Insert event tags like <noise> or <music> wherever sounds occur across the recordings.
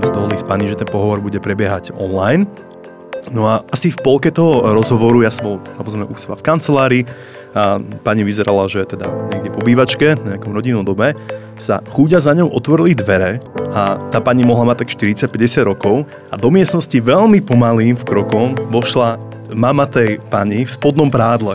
Dohodli s pani, že ten pohovor bude prebiehať online. No a asi v polke toho rozhovoru, ja som bol samozrejme u seba v kancelárii a pani vyzerala, že teda niekde po bývačke, na nejakom rodinnom dome, sa chúďa za ňou otvorili dvere a tá pani mohla mať tak 40-50 rokov a do miestnosti veľmi pomalým krokom vošla mama tej pani v spodnom prádle.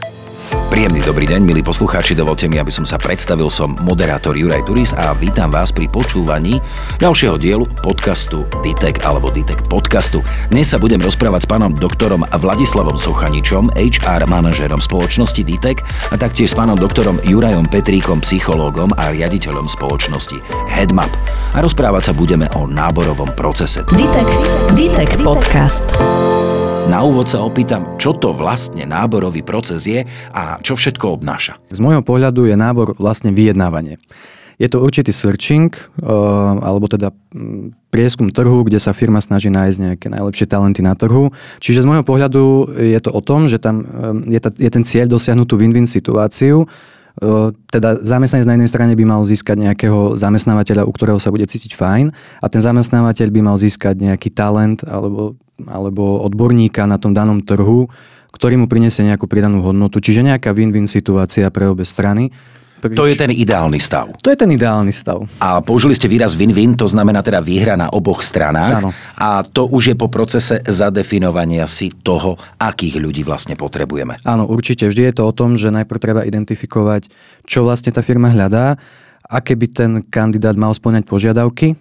Príjemný dobrý deň, milí poslucháči, dovolte mi, aby som sa predstavil, som moderátor Juraj Turis a vítam vás pri počúvaní ďalšieho dielu podcastu Ditek alebo Ditek podcastu. Dnes sa budem rozprávať s pánom doktorom Vladislavom Sochaničom, HR manažérom spoločnosti Ditek a taktiež s pánom doktorom Jurajom Petríkom, psychológom a riaditeľom spoločnosti Headmap. A rozprávať sa budeme o náborovom procese. Ditek, Ditek podcast. Na úvod sa opýtam, čo to vlastne náborový proces je a čo všetko obnáša. Z môjho pohľadu je nábor vlastne vyjednávanie. Je to určitý searching, eh, alebo teda mm, prieskum trhu, kde sa firma snaží nájsť nejaké najlepšie talenty na trhu. Čiže z môjho pohľadu je to o tom, že tam eh, je, ten cieľ dosiahnuť tú win-win situáciu, teda zamestnanec na jednej strane by mal získať nejakého zamestnávateľa, u ktorého sa bude cítiť fajn a ten zamestnávateľ by mal získať nejaký talent alebo, alebo odborníka na tom danom trhu, ktorý mu prinesie nejakú pridanú hodnotu. Čiže nejaká win-win situácia pre obe strany. To je ten ideálny stav. To je ten ideálny stav. A použili ste výraz win-win, to znamená teda výhra na oboch stranách. Áno. A to už je po procese zadefinovania si toho, akých ľudí vlastne potrebujeme. Áno, určite. Vždy je to o tom, že najprv treba identifikovať, čo vlastne tá firma hľadá aké by ten kandidát mal splňať požiadavky, e,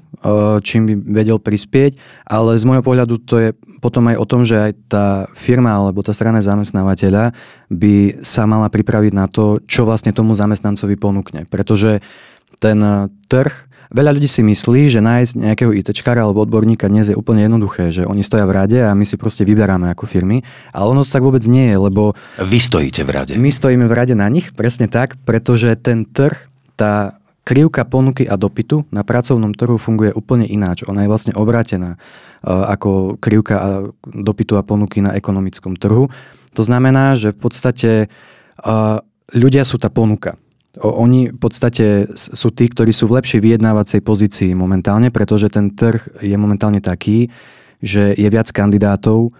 čím by vedel prispieť, ale z môjho pohľadu to je potom aj o tom, že aj tá firma alebo tá strana zamestnávateľa by sa mala pripraviť na to, čo vlastne tomu zamestnancovi ponúkne. Pretože ten trh Veľa ľudí si myslí, že nájsť nejakého ITčkára alebo odborníka dnes je úplne jednoduché, že oni stoja v rade a my si proste vyberáme ako firmy, ale ono to tak vôbec nie je, lebo... Vy stojíte v rade. My stojíme v rade na nich, presne tak, pretože ten trh, tá krivka ponuky a dopytu na pracovnom trhu funguje úplne ináč. Ona je vlastne obrátená e, ako krivka a dopytu a ponuky na ekonomickom trhu. To znamená, že v podstate e, ľudia sú tá ponuka. Oni v podstate sú tí, ktorí sú v lepšej vyjednávacej pozícii momentálne, pretože ten trh je momentálne taký, že je viac kandidátov,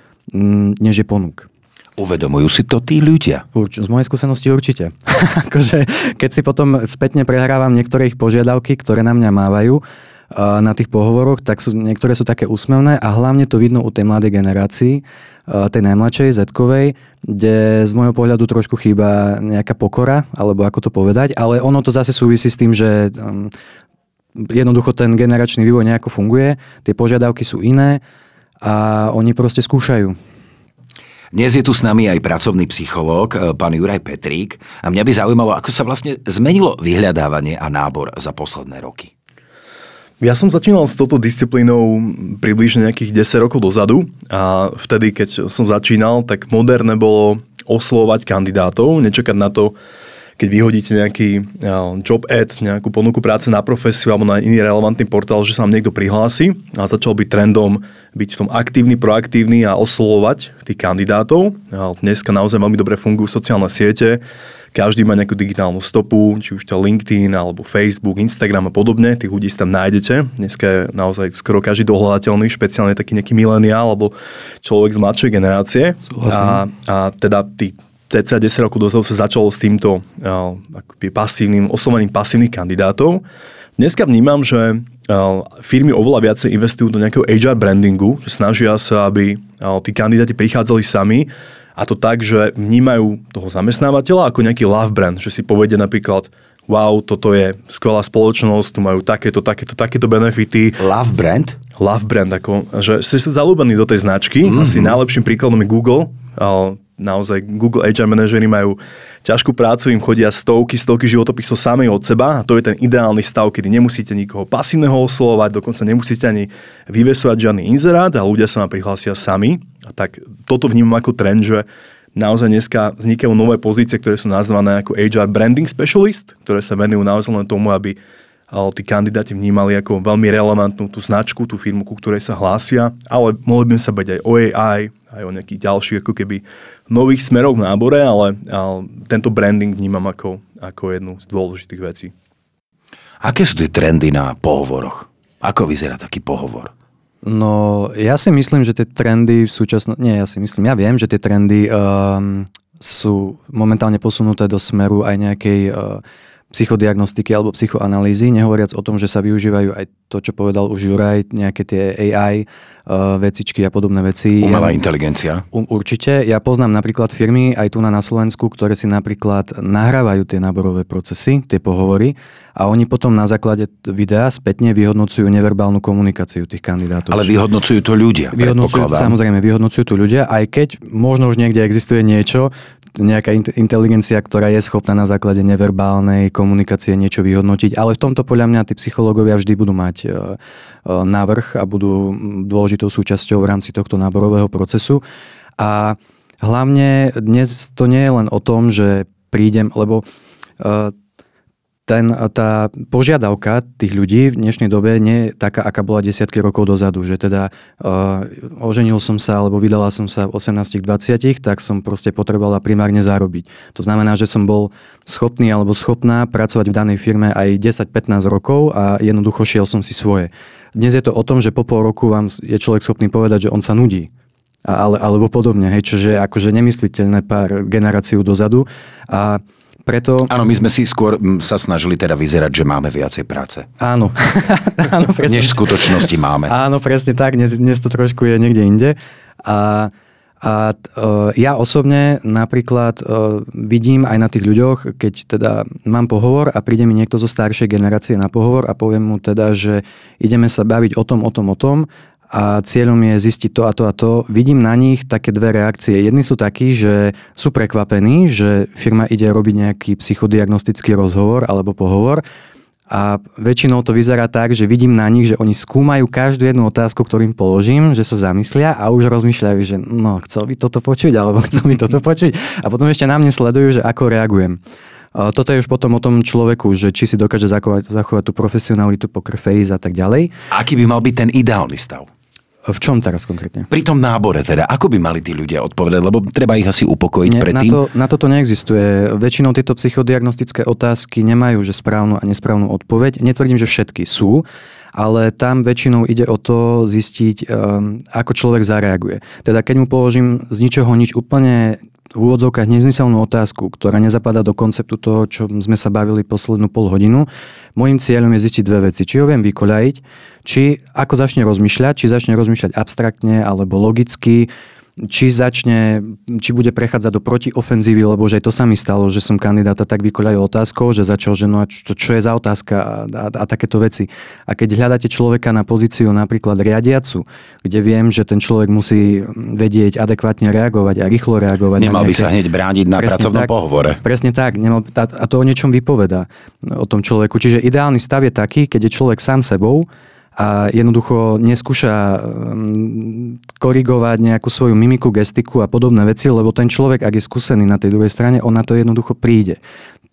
než je ponúk. Uvedomujú si to tí ľudia? Urč- z mojej skúsenosti určite. <laughs> akože, keď si potom spätne prehrávam niektoré ich požiadavky, ktoré na mňa mávajú, na tých pohovoroch, tak sú, niektoré sú také úsmevné a hlavne to vidno u tej mladej generácii, tej najmladšej, z kde z môjho pohľadu trošku chýba nejaká pokora, alebo ako to povedať, ale ono to zase súvisí s tým, že um, jednoducho ten generačný vývoj nejako funguje, tie požiadavky sú iné a oni proste skúšajú. Dnes je tu s nami aj pracovný psychológ, e, pán Juraj Petrík. A mňa by zaujímalo, ako sa vlastne zmenilo vyhľadávanie a nábor za posledné roky. Ja som začínal s touto disciplínou približne nejakých 10 rokov dozadu a vtedy, keď som začínal, tak moderné bolo oslovať kandidátov, nečakať na to, keď vyhodíte nejaký job ad, nejakú ponuku práce na profesiu alebo na iný relevantný portál, že sa vám niekto prihlási a začal byť trendom byť v tom aktívny, proaktívny a oslovovať tých kandidátov. Dneska naozaj veľmi dobre fungujú sociálne siete, každý má nejakú digitálnu stopu, či už to LinkedIn alebo Facebook, Instagram a podobne, tých ľudí si tam nájdete. Dneska je naozaj skoro každý dohľadateľný, špeciálne taký nejaký mileniál alebo človek z mladšej generácie. A, a teda tí cca 10 rokov dozadu sa začalo s týmto uh, pasívnym, oslovením pasívnych kandidátov. Dneska vnímam, že uh, firmy oveľa viacej investujú do nejakého HR brandingu, že snažia sa, aby uh, tí kandidáti prichádzali sami a to tak, že vnímajú toho zamestnávateľa ako nejaký love brand, že si povedia napríklad wow, toto je skvelá spoločnosť, tu majú takéto, takéto, takéto benefity. Love brand? Love brand, ako, že ste sú zalúbení do tej značky. Mm-hmm. Asi najlepším príkladom je Google naozaj Google HR manažery majú ťažkú prácu, im chodia stovky, stovky životopisov samej od seba a to je ten ideálny stav, kedy nemusíte nikoho pasívneho oslovať, dokonca nemusíte ani vyvesovať žiadny inzerát a ľudia sa vám prihlásia sami. A tak toto vnímam ako trend, že naozaj dneska vznikajú nové pozície, ktoré sú nazvané ako HR Branding Specialist, ktoré sa venujú naozaj len tomu, aby tí kandidáti vnímali ako veľmi relevantnú tú značku, tú firmu, ku ktorej sa hlásia, ale mohli by sa bať aj o AI, aj o nejakých ďalších ako keby nových smerov v nábore, ale, ale tento branding vnímam ako, ako jednu z dôležitých vecí. Aké sú tie trendy na pohovoroch? Ako vyzerá taký pohovor? No, ja si myslím, že tie trendy v súčasnosti... Nie, ja si myslím, ja viem, že tie trendy um, sú momentálne posunuté do smeru aj nejakej uh, psychodiagnostiky alebo psychoanalýzy, nehovoriac o tom, že sa využívajú aj to, čo povedal už Juraj, nejaké tie AI uh, vecičky a podobné veci. Umelá inteligencia. Um, určite. Ja poznám napríklad firmy aj tu na, na Slovensku, ktoré si napríklad nahrávajú tie náborové procesy, tie pohovory a oni potom na základe videa spätne vyhodnocujú neverbálnu komunikáciu tých kandidátov. Ale vyhodnocujú to ľudia, vyhodnocujú, Samozrejme, vyhodnocujú to ľudia, aj keď možno už niekde existuje niečo, nejaká inteligencia, ktorá je schopná na základe neverbálnej komunikácie niečo vyhodnotiť, ale v tomto podľa mňa tí psychológovia vždy budú mať e, e, návrh a budú dôležitou súčasťou v rámci tohto náborového procesu. A hlavne dnes to nie je len o tom, že prídem, lebo e, ten, tá požiadavka tých ľudí v dnešnej dobe nie je taká, aká bola desiatky rokov dozadu, že teda uh, oženil som sa alebo vydala som sa v 18-20, tak som proste potrebovala primárne zarobiť. To znamená, že som bol schopný alebo schopná pracovať v danej firme aj 10-15 rokov a jednoducho šiel som si svoje. Dnes je to o tom, že po pol roku vám je človek schopný povedať, že on sa nudí. Ale, alebo podobne, hej, čo je akože nemysliteľné pár generáciu dozadu. A preto... Áno, my sme si skôr sa snažili teda vyzerať, že máme viacej práce. Áno. <laughs> Áno presne. Než v skutočnosti máme. Áno, presne tak. Dnes, dnes to trošku je niekde inde. A, a uh, ja osobne napríklad uh, vidím aj na tých ľuďoch, keď teda mám pohovor a príde mi niekto zo staršej generácie na pohovor a poviem mu teda, že ideme sa baviť o tom, o tom, o tom a cieľom je zistiť to a to a to. Vidím na nich také dve reakcie. Jedni sú takí, že sú prekvapení, že firma ide robiť nejaký psychodiagnostický rozhovor alebo pohovor a väčšinou to vyzerá tak, že vidím na nich, že oni skúmajú každú jednu otázku, ktorým položím, že sa zamyslia a už rozmýšľajú, že no, chcel by toto počuť alebo <laughs> chcel by toto počuť. A potom ešte na mne sledujú, že ako reagujem. Toto je už potom o tom človeku, že či si dokáže zachovať, zachovať tú profesionalitu, poker face a tak ďalej. Aký by mal byť ten ideálny stav? V čom teraz konkrétne? Pri tom nábore teda, ako by mali tí ľudia odpovedať, lebo treba ich asi upokojiť Nie, predtým. Na, to, na toto neexistuje. Väčšinou tieto psychodiagnostické otázky nemajú že správnu a nesprávnu odpoveď. Netvrdím, že všetky sú, ale tam väčšinou ide o to zistiť, um, ako človek zareaguje. Teda keď mu položím z ničoho nič úplne v úvodzovkách nezmyselnú otázku, ktorá nezapadá do konceptu toho, čo sme sa bavili poslednú pol hodinu. Mojím cieľom je zistiť dve veci. Či ho viem vykoľajiť, či ako začne rozmýšľať, či začne rozmýšľať abstraktne alebo logicky, či začne, či bude prechádzať do protiofenzívy, lebo že to sa mi stalo, že som kandidáta tak vykoľajil otázkou, že začal, že no a čo, čo je za otázka a, a, a takéto veci. A keď hľadáte človeka na pozíciu napríklad riadiacu, kde viem, že ten človek musí vedieť adekvátne reagovať a rýchlo reagovať. Nemal by sa hneď brániť na pracovnom tak, pohovore. Presne tak. Nemal, a to o niečom vypoveda o tom človeku. Čiže ideálny stav je taký, keď je človek sám sebou, a jednoducho neskúša mm, korigovať nejakú svoju mimiku, gestiku a podobné veci, lebo ten človek, ak je skúsený na tej druhej strane, on na to jednoducho príde.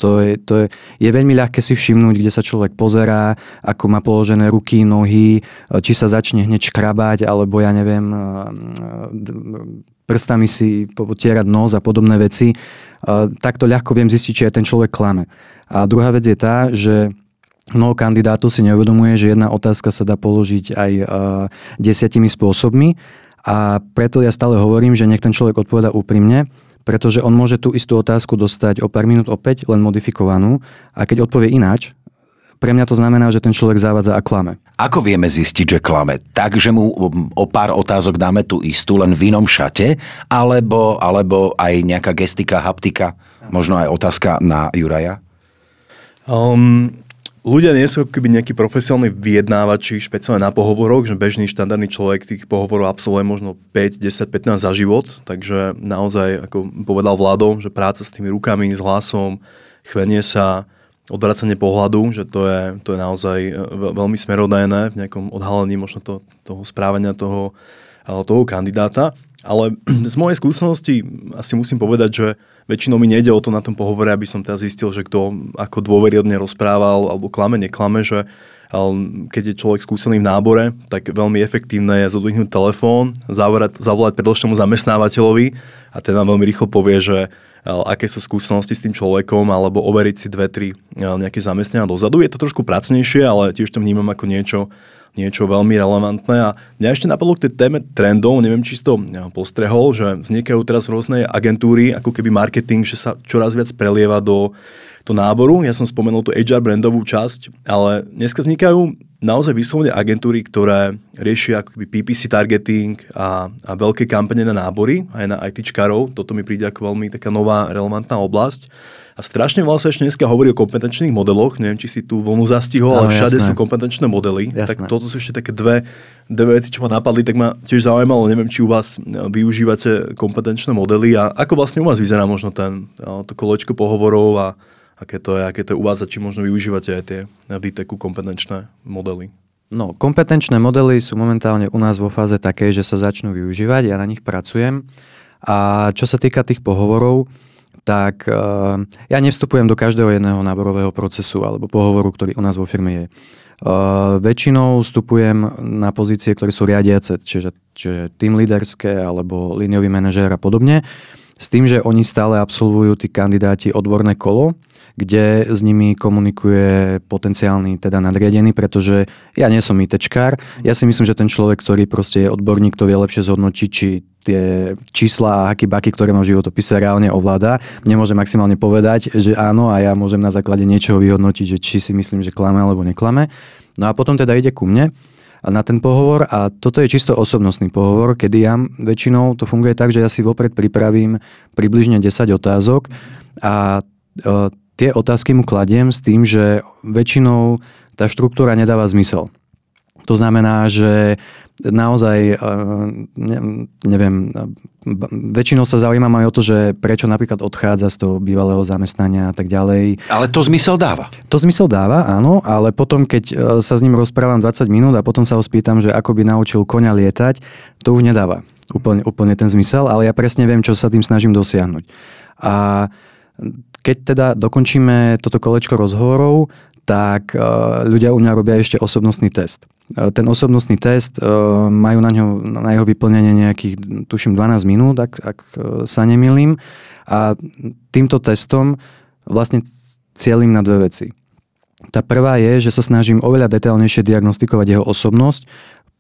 To je, to je, je veľmi ľahké si všimnúť, kde sa človek pozerá, ako má položené ruky, nohy, či sa začne hneď škrabať, alebo ja neviem, prstami si potierať nos a podobné veci. Takto ľahko viem zistiť, či aj ten človek klame. A druhá vec je tá, že Mnoho kandidátov si neuvedomuje, že jedna otázka sa dá položiť aj uh, desiatimi spôsobmi a preto ja stále hovorím, že nech ten človek odpoveda úprimne, pretože on môže tú istú otázku dostať o pár minút opäť, len modifikovanú a keď odpovie ináč, pre mňa to znamená, že ten človek závadza a klame. Ako vieme zistiť, že klame? Tak, že mu o pár otázok dáme tú istú, len v inom šate, alebo, alebo aj nejaká gestika, haptika, možno aj otázka na Juraja? Um, ľudia nie sú keby nejakí profesionálni vyjednávači, špeciálne na pohovoroch, že bežný štandardný človek tých pohovorov absolvuje možno 5, 10, 15 za život, takže naozaj, ako povedal vládom, že práca s tými rukami, s hlasom, chvenie sa, odvracanie pohľadu, že to je, to je naozaj e, veľmi smerodajné v nejakom odhalení možno to, toho správania toho, toho kandidáta. Ale <clears throat> z mojej skúsenosti asi musím povedať, že väčšinou mi nejde o to na tom pohovore, aby som teda zistil, že kto ako dôveryhodne rozprával alebo klame, neklame, že keď je človek skúsený v nábore, tak veľmi efektívne je zodvihnúť telefón, zavolať, zavolať predošlému zamestnávateľovi a ten nám veľmi rýchlo povie, že aké sú skúsenosti s tým človekom, alebo overiť si dve, tri nejaké zamestnania dozadu. Je to trošku pracnejšie, ale tiež to vnímam ako niečo, niečo veľmi relevantné. A mňa ešte napadlo k tej téme trendov, neviem, či si to postrehol, že vznikajú teraz rôzne agentúry, ako keby marketing, že sa čoraz viac prelieva do, do náboru. Ja som spomenul tú HR brandovú časť, ale dneska vznikajú naozaj vyslovene agentúry, ktoré riešia ako keby PPC targeting a, a veľké kampane na nábory, aj na ITčkarov. Toto mi príde ako veľmi taká nová relevantná oblasť. A strašne veľa sa ešte dneska hovorí o kompetenčných modeloch. Neviem, či si tú vlnu zastihol, ale všade jasné. sú kompetenčné modely. Jasné. Tak toto sú ešte také dve, dve veci, čo ma napadli. Tak ma tiež zaujímalo, neviem, či u vás e, využívate kompetenčné modely a ako vlastne u vás vyzerá možno ten, e, to kolečko pohovorov a aké to je, aké to je u vás a či možno využívate aj tie na DTECu kompetenčné modely. No, kompetenčné modely sú momentálne u nás vo fáze také, že sa začnú využívať, ja na nich pracujem. A čo sa týka tých pohovorov, tak uh, ja nevstupujem do každého jedného náborového procesu alebo pohovoru, ktorý u nás vo firme je. Uh, väčšinou vstupujem na pozície, ktoré sú riadiace, čiže, čiže tým líderské alebo líniový manažér a podobne, s tým, že oni stále absolvujú tí kandidáti odborné kolo, kde s nimi komunikuje potenciálny teda nadriadený, pretože ja nie som ITčkár. Ja si myslím, že ten človek, ktorý proste je odborník, to vie lepšie zhodnotiť, či tie čísla a haky baky, ktoré má v životopise reálne ovláda. Nemôže maximálne povedať, že áno a ja môžem na základe niečoho vyhodnotiť, že či si myslím, že klame alebo neklame. No a potom teda ide ku mne na ten pohovor a toto je čisto osobnostný pohovor, kedy ja väčšinou to funguje tak, že ja si vopred pripravím približne 10 otázok a e, tie otázky mu kladiem s tým, že väčšinou tá štruktúra nedáva zmysel. To znamená, že naozaj, eh, neviem, väčšinou sa zaujímam aj o to, že prečo napríklad odchádza z toho bývalého zamestnania a tak ďalej. Ale to zmysel dáva. To zmysel dáva, áno, ale potom, keď eh, sa s ním rozprávam 20 minút a potom sa ho spýtam, že ako by naučil koňa lietať, to už nedáva úplne, úplne ten zmysel, ale ja presne viem, čo sa tým snažím dosiahnuť. A keď teda dokončíme toto kolečko rozhovorov, tak e, ľudia u mňa robia ešte osobnostný test. E, ten osobnostný test e, majú na, ňo, na jeho vyplnenie nejakých, tuším, 12 minút, ak, ak sa nemýlim. A týmto testom vlastne cieľim na dve veci. Tá prvá je, že sa snažím oveľa detailnejšie diagnostikovať jeho osobnosť,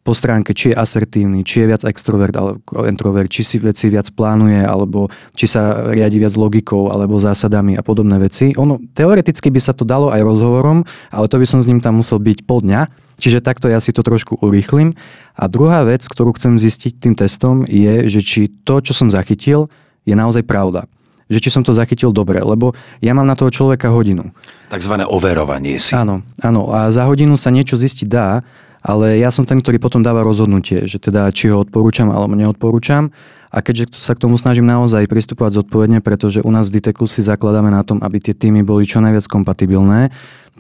po stránke, či je asertívny, či je viac extrovert alebo introvert, či si veci viac plánuje, alebo či sa riadi viac logikou alebo zásadami a podobné veci. Ono, teoreticky by sa to dalo aj rozhovorom, ale to by som s ním tam musel byť pol dňa, čiže takto ja si to trošku urýchlim. A druhá vec, ktorú chcem zistiť tým testom, je, že či to, čo som zachytil, je naozaj pravda že či som to zachytil dobre, lebo ja mám na toho človeka hodinu. Takzvané overovanie si. Áno, áno. A za hodinu sa niečo zistiť dá, ale ja som ten, ktorý potom dáva rozhodnutie, že teda či ho odporúčam alebo neodporúčam. A keďže sa k tomu snažím naozaj pristupovať zodpovedne, pretože u nás v Diteku si zakladáme na tom, aby tie týmy boli čo najviac kompatibilné,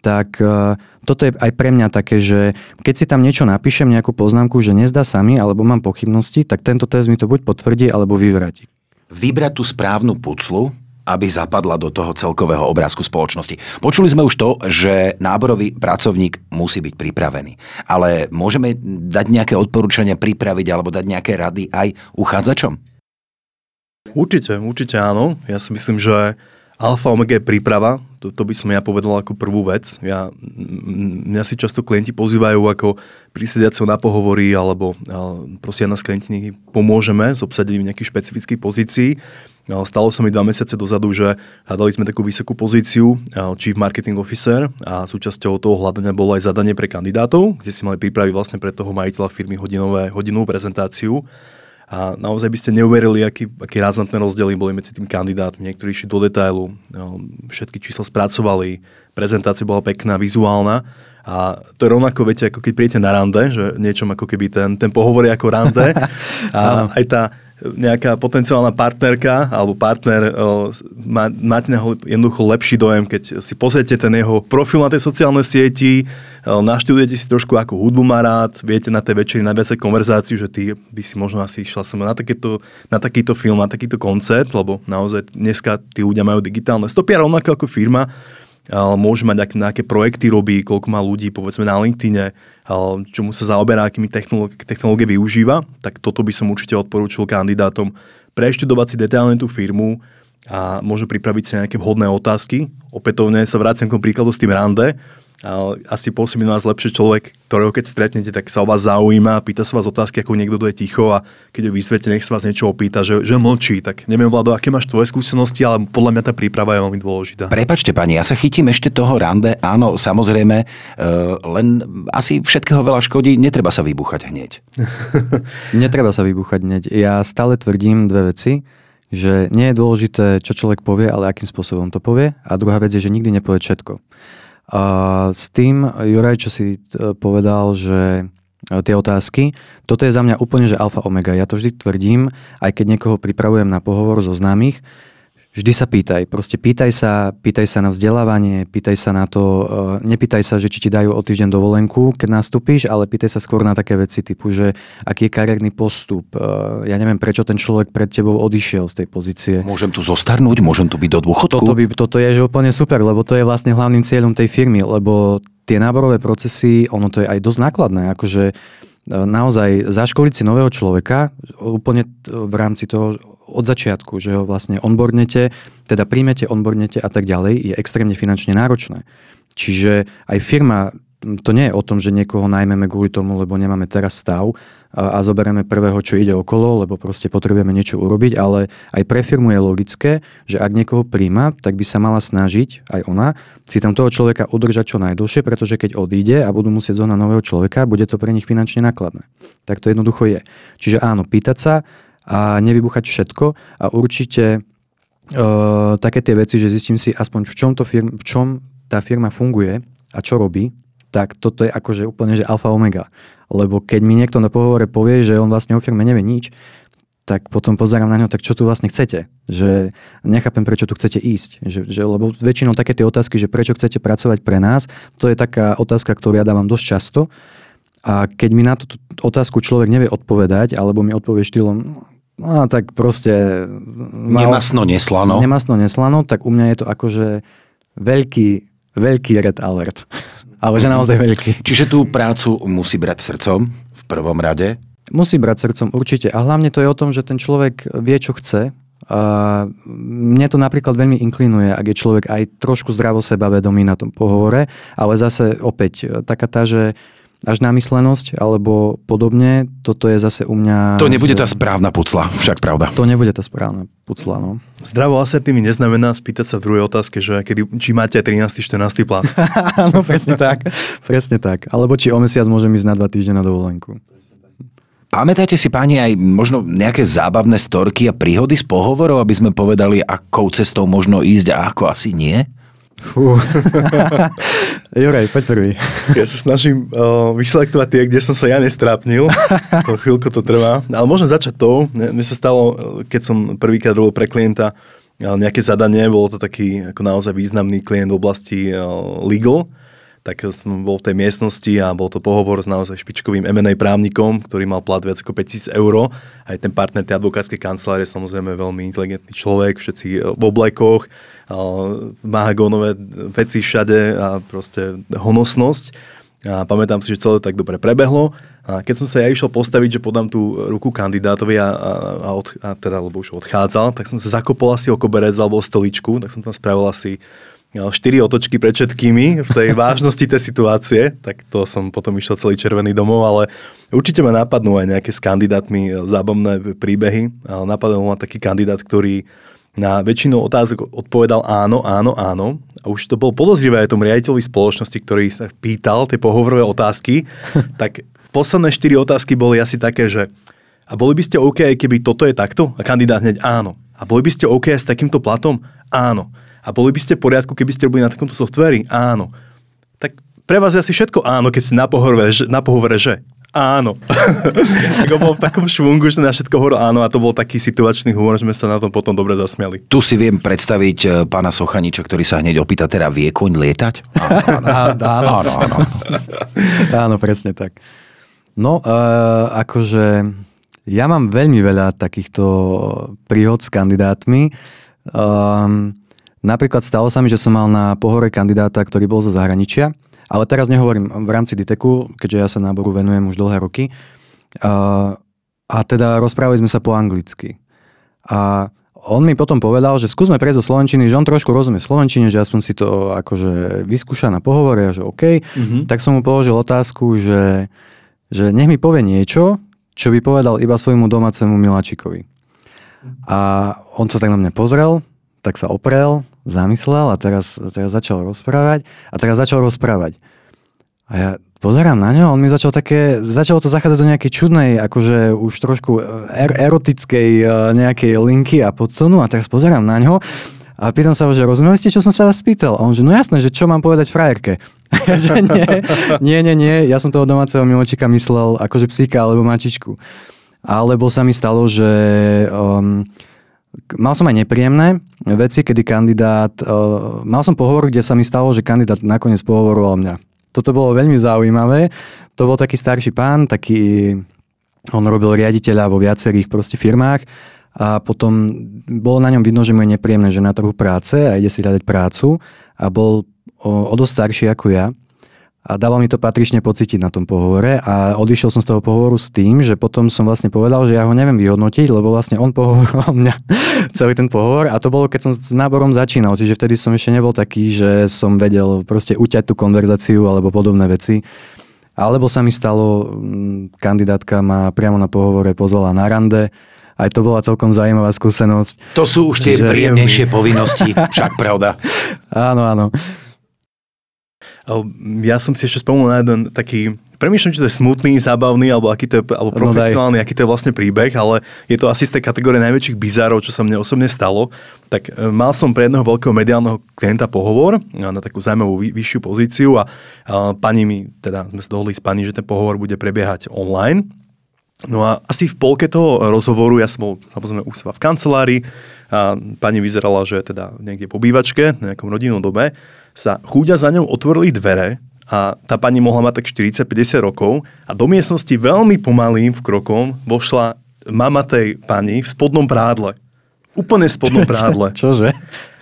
tak uh, toto je aj pre mňa také, že keď si tam niečo napíšem, nejakú poznámku, že nezdá sa mi, alebo mám pochybnosti, tak tento test mi to buď potvrdí, alebo vyvratí. Vybrať tú správnu puclu, aby zapadla do toho celkového obrázku spoločnosti. Počuli sme už to, že náborový pracovník musí byť pripravený. Ale môžeme dať nejaké odporúčania pripraviť alebo dať nejaké rady aj uchádzačom? Určite, určite áno. Ja si myslím, že alfa omega je príprava. To, to by som ja povedal ako prvú vec. Ja, mňa si často klienti pozývajú ako prísediaceho na pohovory alebo proste nás klienti pomôžeme s obsadením nejakých špecifických pozícií. Stalo sa mi dva mesiace dozadu, že hľadali sme takú vysokú pozíciu Chief Marketing Officer a súčasťou toho hľadania bolo aj zadanie pre kandidátov, kde si mali pripraviť vlastne pre toho majiteľa firmy hodinové, hodinovú prezentáciu. A naozaj by ste neuverili, aký, aký razantné rozdiely boli medzi tým kandidátmi. Niektorí išli do detailu, no, všetky čísla spracovali, prezentácia bola pekná, vizuálna. A to je rovnako, viete, ako keď príjete na rande, že niečom ako keby ten, ten pohovor je ako rande. <laughs> A aj tá, nejaká potenciálna partnerka alebo partner má, máte neho jednoducho lepší dojem, keď si pozriete ten jeho profil na tej sociálnej sieti, naštudujete si trošku ako hudbu má rád, viete na tej večeri nadviazať konverzáciu, že ty by si možno asi išla som na, takéto, na takýto film, na takýto koncert, lebo naozaj dneska tí ľudia majú digitálne stopy a rovnako ako firma, môže mať nejaké, projekty robí, koľko má ľudí povedzme na LinkedIne, čomu sa zaoberá, akými technológie, technológie využíva, tak toto by som určite odporúčil kandidátom preštudovať si detailne tú firmu a môžu pripraviť si nejaké vhodné otázky. Opätovne sa vraciam k príkladu s tým rande, asi pôsobí na vás lepšie človek, ktorého keď stretnete, tak sa o vás zaujíma, pýta sa vás otázky, ako niekto, kto je ticho a keď ho vysvete, nech sa vás niečo opýta, že, že mlčí. Tak neviem, Vlado, aké máš tvoje skúsenosti, ale podľa mňa tá príprava je veľmi dôležitá. Prepačte, pani, ja sa chytím ešte toho rande. Áno, samozrejme, e, len asi všetkého veľa škodí, netreba sa vybuchať hneď. <laughs> netreba sa vybuchať hneď. Ja stále tvrdím dve veci že nie je dôležité, čo človek povie, ale akým spôsobom to povie. A druhá vec je, že nikdy nepovie všetko. A s tým, Juraj, čo si e, povedal, že e, tie otázky. Toto je za mňa úplne, že alfa omega. Ja to vždy tvrdím, aj keď niekoho pripravujem na pohovor zo známych, vždy sa pýtaj. Proste pýtaj sa, pýtaj sa na vzdelávanie, pýtaj sa na to, uh, nepýtaj sa, že či ti dajú o týždeň dovolenku, keď nastúpiš, ale pýtaj sa skôr na také veci typu, že aký je kariérny postup. Uh, ja neviem, prečo ten človek pred tebou odišiel z tej pozície. Môžem tu zostarnúť, môžem tu byť do dôchodku? Toto, by, toto je že úplne super, lebo to je vlastne hlavným cieľom tej firmy, lebo tie náborové procesy, ono to je aj dosť nákladné, akože e, naozaj zaškoliť si nového človeka úplne v rámci toho od začiatku, že ho vlastne onboardnete, teda príjmete, onboardnete a tak ďalej, je extrémne finančne náročné. Čiže aj firma, to nie je o tom, že niekoho najmeme kvôli tomu, lebo nemáme teraz stav a, a zoberieme prvého, čo ide okolo, lebo proste potrebujeme niečo urobiť, ale aj pre firmu je logické, že ak niekoho príjma, tak by sa mala snažiť, aj ona, si tam toho človeka udržať čo najdlhšie, pretože keď odíde a budú musieť zohnať nového človeka, bude to pre nich finančne nákladné. Tak to jednoducho je. Čiže áno, pýtať sa, a nevybuchať všetko a určite uh, také tie veci, že zistím si aspoň v čom, to firm, v čom tá firma funguje a čo robí, tak toto je akože úplne že alfa omega. Lebo keď mi niekto na pohovore povie, že on vlastne o firme nevie nič, tak potom pozerám na ňo, tak čo tu vlastne chcete? Že nechápem, prečo tu chcete ísť. Že, že, lebo väčšinou také tie otázky, že prečo chcete pracovať pre nás, to je taká otázka, ktorú ja dávam dosť často. A keď mi na tú otázku človek nevie odpovedať, alebo mi odpovie štýlom, No tak proste... Mal, nemasno neslano. Nemasno neslano, tak u mňa je to akože veľký, veľký red alert. <laughs> Ale že naozaj veľký. Čiže tú prácu musí brať srdcom v prvom rade? Musí brať srdcom určite. A hlavne to je o tom, že ten človek vie, čo chce. A mne to napríklad veľmi inklinuje, ak je človek aj trošku zdravo sebavedomý na tom pohovore, ale zase opäť taká tá, že až namyslenosť alebo podobne, toto je zase u mňa... To nebude že... tá správna pucla, však pravda. To nebude tá správna pucla, no. Zdravo asertívny neznamená spýtať sa v druhej otázke, že kedy, či máte 13. 14. plán. Áno, <laughs> presne tak. presne tak. Alebo či o mesiac môžem ísť na dva týždne na dovolenku. Pamätáte si páni aj možno nejaké zábavné storky a príhody z pohovorov, aby sme povedali, akou cestou možno ísť a ako asi nie? Fú. <laughs> Juraj, poď prvý. Ja sa snažím uh, vyselektovať tie, kde som sa ja nestrápnil. <laughs> To chvíľko to trvá. Ale môžem začať tou. Mne sa stalo, keď som prvýkrát robil pre klienta nejaké zadanie, bolo to taký ako naozaj významný klient v oblasti uh, legal tak som bol v tej miestnosti a bol to pohovor s naozaj špičkovým M&A právnikom, ktorý mal plat viac ako 5000 eur. Aj ten partner tej advokátskej kancelárie samozrejme veľmi inteligentný človek, všetci v oblekoch, mahagónové veci všade a proste honosnosť. A pamätám si, že celé tak dobre prebehlo. A keď som sa ja išiel postaviť, že podám tú ruku kandidátovi a, a, a, od, a teda, lebo už odchádzal, tak som sa zakopol asi o koberec alebo o stoličku, tak som tam spravil asi štyri otočky pred všetkými v tej <laughs> vážnosti tej situácie, tak to som potom išiel celý červený domov, ale určite ma napadnú aj nejaké s kandidátmi e, zábavné príbehy. Napadol ma taký kandidát, ktorý na väčšinu otázok odpovedal áno, áno, áno. A už to bol podozrivé aj tomu riaditeľovi spoločnosti, ktorý sa pýtal tie pohovorové otázky. <laughs> tak posledné štyri otázky boli asi také, že a boli by ste OK, keby toto je takto? A kandidát hneď áno. A boli by ste OK s takýmto platom? Áno. A boli by ste v poriadku, keby ste robili na takomto softveri? Áno. Tak pre vás je asi všetko áno, keď ste na pohovore, na pohovore že áno. <laughs> tak bol v takom švungu, že na všetko hovoril áno a to bol taký situačný humor, že sme sa na tom potom dobre zasmiali. Tu si viem predstaviť e, pána Sochaniča, ktorý sa hneď opýta, teda vie koň lietať? Áno, áno, áno. áno, áno <laughs> presne tak. No, uh, akože ja mám veľmi veľa takýchto príhod s kandidátmi. Um, Napríklad stalo sa mi, že som mal na pohore kandidáta, ktorý bol zo zahraničia, ale teraz nehovorím v rámci Diteku, keďže ja sa náboru venujem už dlhé roky. A, a teda rozprávali sme sa po anglicky. A on mi potom povedal, že skúsme prejsť do Slovenčiny, že on trošku rozumie Slovenčine, že aspoň si to akože vyskúša na pohovore a že OK. Mm-hmm. Tak som mu položil otázku, že, že nech mi povie niečo, čo by povedal iba svojmu domácemu miláčikovi. A on sa tak na mňa pozrel, tak sa oprel, zamyslel a teraz, teraz začal rozprávať. A teraz začal rozprávať. A ja pozerám na ňo, on mi začal také, začalo to zachádzať do nejakej čudnej, akože už trošku er, erotickej e, nejakej linky a podtonu a teraz pozerám na ňo a pýtam sa ho, že rozumeli ste, čo som sa vás spýtal? A on, že no jasné, že čo mám povedať frajerke? <laughs> že nie, nie, nie, nie, ja som toho domáceho miločika myslel akože psíka alebo mačičku. Alebo sa mi stalo, že um, Mal som aj nepríjemné veci, kedy kandidát... Uh, mal som pohovor, kde sa mi stalo, že kandidát nakoniec pohovoroval mňa. Toto bolo veľmi zaujímavé. To bol taký starší pán, taký, on robil riaditeľa vo viacerých proste firmách a potom bolo na ňom vidno, že mu je nepríjemné, že na trhu práce a ide si hľadať prácu a bol o, o dosť starší ako ja a dalo mi to patrične pocítiť na tom pohovore a odišiel som z toho pohovoru s tým, že potom som vlastne povedal, že ja ho neviem vyhodnotiť, lebo vlastne on <laughs> pohovoroval mňa celý ten pohovor a to bolo, keď som s náborom začínal, čiže vtedy som ešte nebol taký, že som vedel proste uťať tú konverzáciu alebo podobné veci. Alebo sa mi stalo, kandidátka ma priamo na pohovore pozvala na rande, aj to bola celkom zaujímavá skúsenosť. To sú už tie že... príjemnejšie povinnosti, <laughs> však pravda. áno, áno. Ja som si ešte spomenul na jeden taký, premýšľam, či to je smutný, zábavný, alebo aký to je, alebo no profesionálny, no aký to je vlastne príbeh, ale je to asi z tej kategórie najväčších bizárov, čo sa mne osobne stalo. Tak e, mal som pre jedného veľkého mediálneho klienta pohovor na takú zaujímavú vyššiu pozíciu a, a pani mi, teda sme sa dohodli s pani, že ten pohovor bude prebiehať online. No a asi v polke toho rozhovoru, ja som bol samozrejme u seba v kancelárii a pani vyzerala, že teda niekde po bývačke, na nejakom rodinnom dome sa chúďa za ňou otvorili dvere a tá pani mohla mať tak 40-50 rokov a do miestnosti veľmi pomalým krokom vošla mama tej pani v spodnom prádle. Úplne v spodnom <laughs> prádle. Čo, čože?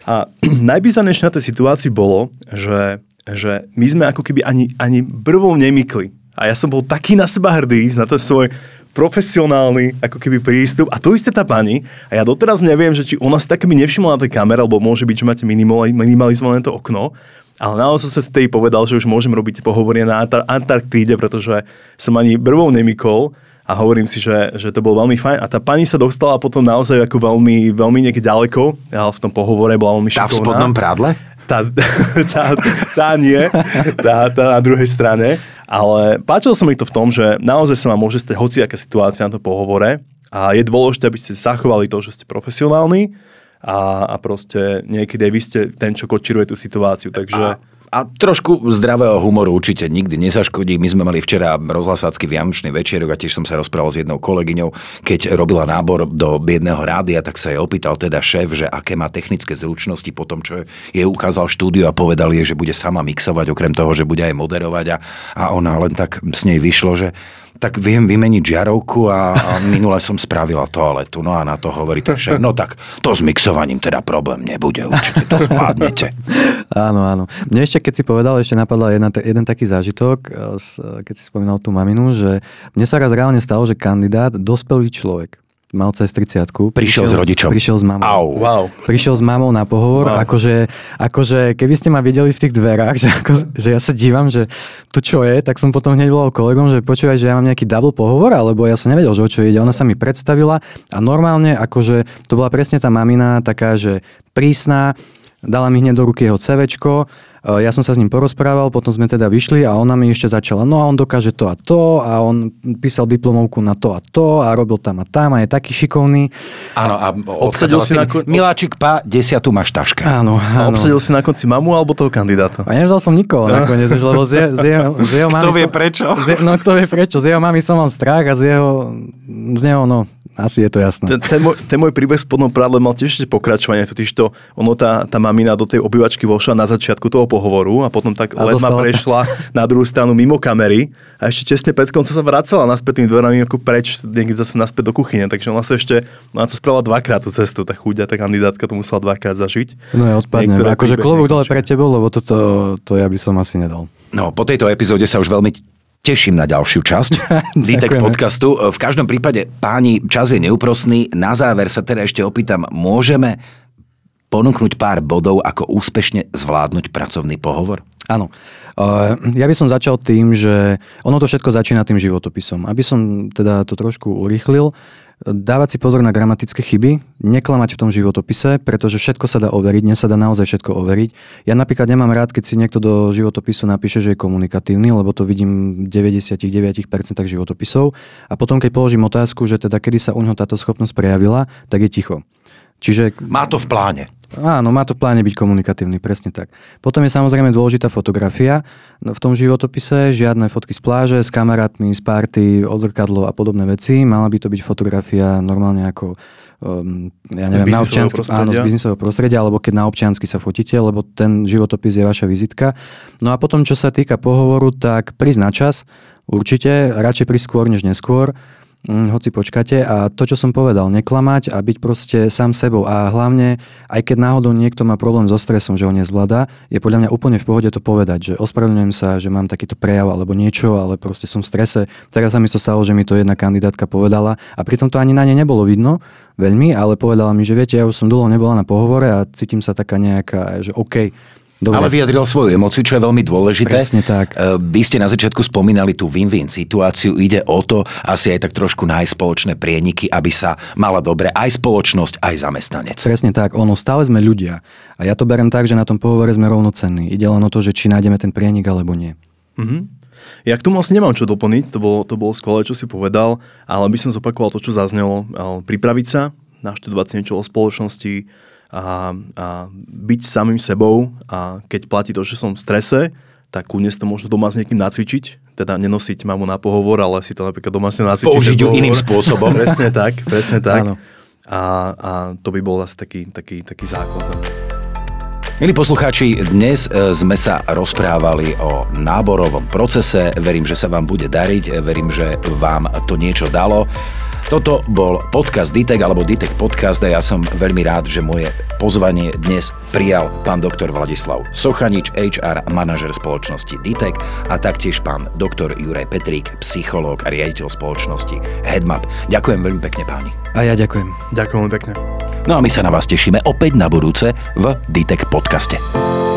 A <clears throat> najbizarnejšie na tej situácii bolo, že, že my sme ako keby ani, ani brvou nemykli. A ja som bol taký na seba hrdý, na ten svoj profesionálny ako keby prístup. A to isté tá pani, a ja doteraz neviem, že či ona si tak mi nevšimla na tej kamere, alebo môže byť, že máte minimalizované to okno, ale naozaj som si povedal, že už môžem robiť pohovory na Antarktíde, pretože som ani brvou nemykol a hovorím si, že, že to bolo veľmi fajn. A tá pani sa dostala potom naozaj ako veľmi, veľmi niekde ďaleko, ale v tom pohovore bola veľmi šikovná. Tá v spodnom prádle? Tá, tá, tá nie, tá, tá na druhej strane. Ale páčilo sa mi to v tom, že naozaj sa vám môže stať hociaká situácia na to pohovore a je dôležité, aby ste zachovali to, že ste profesionálni a, a proste niekedy aj vy ste ten, čo kočiruje tú situáciu. Takže... A a trošku zdravého humoru určite nikdy nezaškodí. My sme mali včera rozhlasácky vianočný večerok a tiež som sa rozprával s jednou kolegyňou, keď robila nábor do biedného rádia, tak sa jej opýtal teda šéf, že aké má technické zručnosti po tom, čo jej ukázal štúdio a povedal jej, že bude sama mixovať, okrem toho, že bude aj moderovať a, a ona len tak s nej vyšlo, že tak viem vymeniť žiarovku a, a minule som spravila toaletu. No a na to hovorí ten šéf, no tak to s mixovaním teda problém nebude, určite to zvládnete. <laughs> áno, áno. Mne ešte, keď si povedal, ešte napadla jedna, jeden taký zážitok, eh, keď si spomínal tú maminu, že mne sa raz reálne stalo, že kandidát, dospelý človek, mal cez 30 prišiel, prišiel s rodičom. Prišiel s mamou. Au. Wow. Prišiel s mamou na pohovor, wow. akože, akože keby ste ma videli v tých dverách, <laughs> že, ako, že ja sa dívam, že to čo je, tak som potom hneď volal kolegom, že počúvaj, že ja mám nejaký double pohovor, alebo ja som nevedel, že o čo ide. Ona sa mi predstavila a normálne, akože to bola presne tá mamina taká, že prísna, dala mi hneď do ruky jeho CVčko, Eh, ja som sa s ním porozprával, potom sme teda vyšli a ona mi ešte začala, no a on dokáže to a to a on písal diplomovku na to a to a robil tam a tam a je taký šikovný. Áno, a obsadil si na kon... Miláčik, pá, desiatu máš taška. Áno, áno. A obsadil si na konci mamu alebo toho kandidáta? A nevzal som nikoho no. <laughs> nakoniec, lebo z, z, jeho, z jeho mami Kto vie som, prečo? Z, no kto vie prečo, z jeho mami som mal strach a z jeho, z neho, no, asi je to jasné. Ten, ten, môj, ten môj príbeh s spodnom prádle mal tiež pokračovanie, totiž to, ono tá, tá mamina do tej obývačky vošla na začiatku toho pohovoru a potom tak ledma prešla na druhú stranu mimo kamery a ešte čestne pred koncom sa vracala naspäť tým dverami ako preč, niekde zase naspäť do kuchyne, takže ona sa ešte, ona to spravila dvakrát tú cestu, tá chuďa, tá kandidátka to musela dvakrát zažiť. No ja odpadnem, akože klobúk dole pre tebou, lebo toto to ja by som asi nedal. No, po tejto epizóde sa už veľmi teším na ďalšiu časť <laughs> Ditek podcastu. V každom prípade, páni, čas je neúprosný. Na záver sa teda ešte opýtam, môžeme ponúknuť pár bodov, ako úspešne zvládnuť pracovný pohovor? Áno. Uh, Ja by som začal tým, že ono to všetko začína tým životopisom. Aby som teda to trošku urýchlil, dávať si pozor na gramatické chyby, neklamať v tom životopise, pretože všetko sa dá overiť, dnes sa dá naozaj všetko overiť. Ja napríklad nemám rád, keď si niekto do životopisu napíše, že je komunikatívny, lebo to vidím v 99% životopisov. A potom, keď položím otázku, že teda kedy sa u neho táto schopnosť prejavila, tak je ticho. Čiže Má to v pláne. Áno, má to v pláne byť komunikatívny, presne tak. Potom je samozrejme dôležitá fotografia v tom životopise, žiadne fotky z pláže, s kamarátmi, z party, odzrkadlo a podobné veci. Mala by to byť fotografia normálne ako um, ja neviem, na biznisového občiansky, áno, z biznisového prostredia, alebo keď na občiansky sa fotíte, lebo ten životopis je vaša vizitka. No a potom, čo sa týka pohovoru, tak prísť na čas, určite, radšej prísť skôr než neskôr. Mm, hoci počkate a to, čo som povedal, neklamať a byť proste sám sebou a hlavne, aj keď náhodou niekto má problém so stresom, že ho nezvláda, je podľa mňa úplne v pohode to povedať, že ospravedlňujem sa, že mám takýto prejav alebo niečo, ale proste som v strese. Teraz sa mi to stalo, že mi to jedna kandidátka povedala a pritom to ani na nej nebolo vidno veľmi, ale povedala mi, že viete, ja už som dlho nebola na pohovore a cítim sa taká nejaká, že OK, Dobre. Ale vyjadril svoju emociu, čo je veľmi dôležité. Presne tak. E, Vy ste na začiatku spomínali tú win-win situáciu. Ide o to asi aj tak trošku nájsť spoločné prieniky, aby sa mala dobre aj spoločnosť, aj zamestnanec. Presne tak, ono, stále sme ľudia. A ja to berem tak, že na tom pohovore sme rovnocenní. Ide len o to, že či nájdeme ten prienik alebo nie. Mhm. Ja k tomu asi nemám čo doplniť, to bolo, to bolo skvelé, čo si povedal, ale by som zopakoval to, čo zaznelo. Eh, Pripraviť sa, naštudovať si niečo o spoločnosti a, a byť samým sebou a keď platí to, že som v strese, tak kľudne si to možno doma s niekým nacvičiť, teda nenosiť mamu na pohovor, ale si to napríklad doma si nacvičiť. Použiť ju iným spôsobom. <laughs> presne tak, presne <laughs> tak. Áno. A, a to by bol asi taký, taký, taký základ. Milí poslucháči, dnes e, sme sa rozprávali o náborovom procese. Verím, že sa vám bude dariť, verím, že vám to niečo dalo. Toto bol podcast Ditek alebo Ditek podcast a ja som veľmi rád, že moje pozvanie dnes prijal pán doktor Vladislav Sochanič, HR manažer spoločnosti Ditek a taktiež pán doktor Juraj Petrík, psychológ a riaditeľ spoločnosti Headmap. Ďakujem veľmi pekne páni. A ja ďakujem. Ďakujem pekne. No a my sa na vás tešíme opäť na budúce v Ditek podcaste.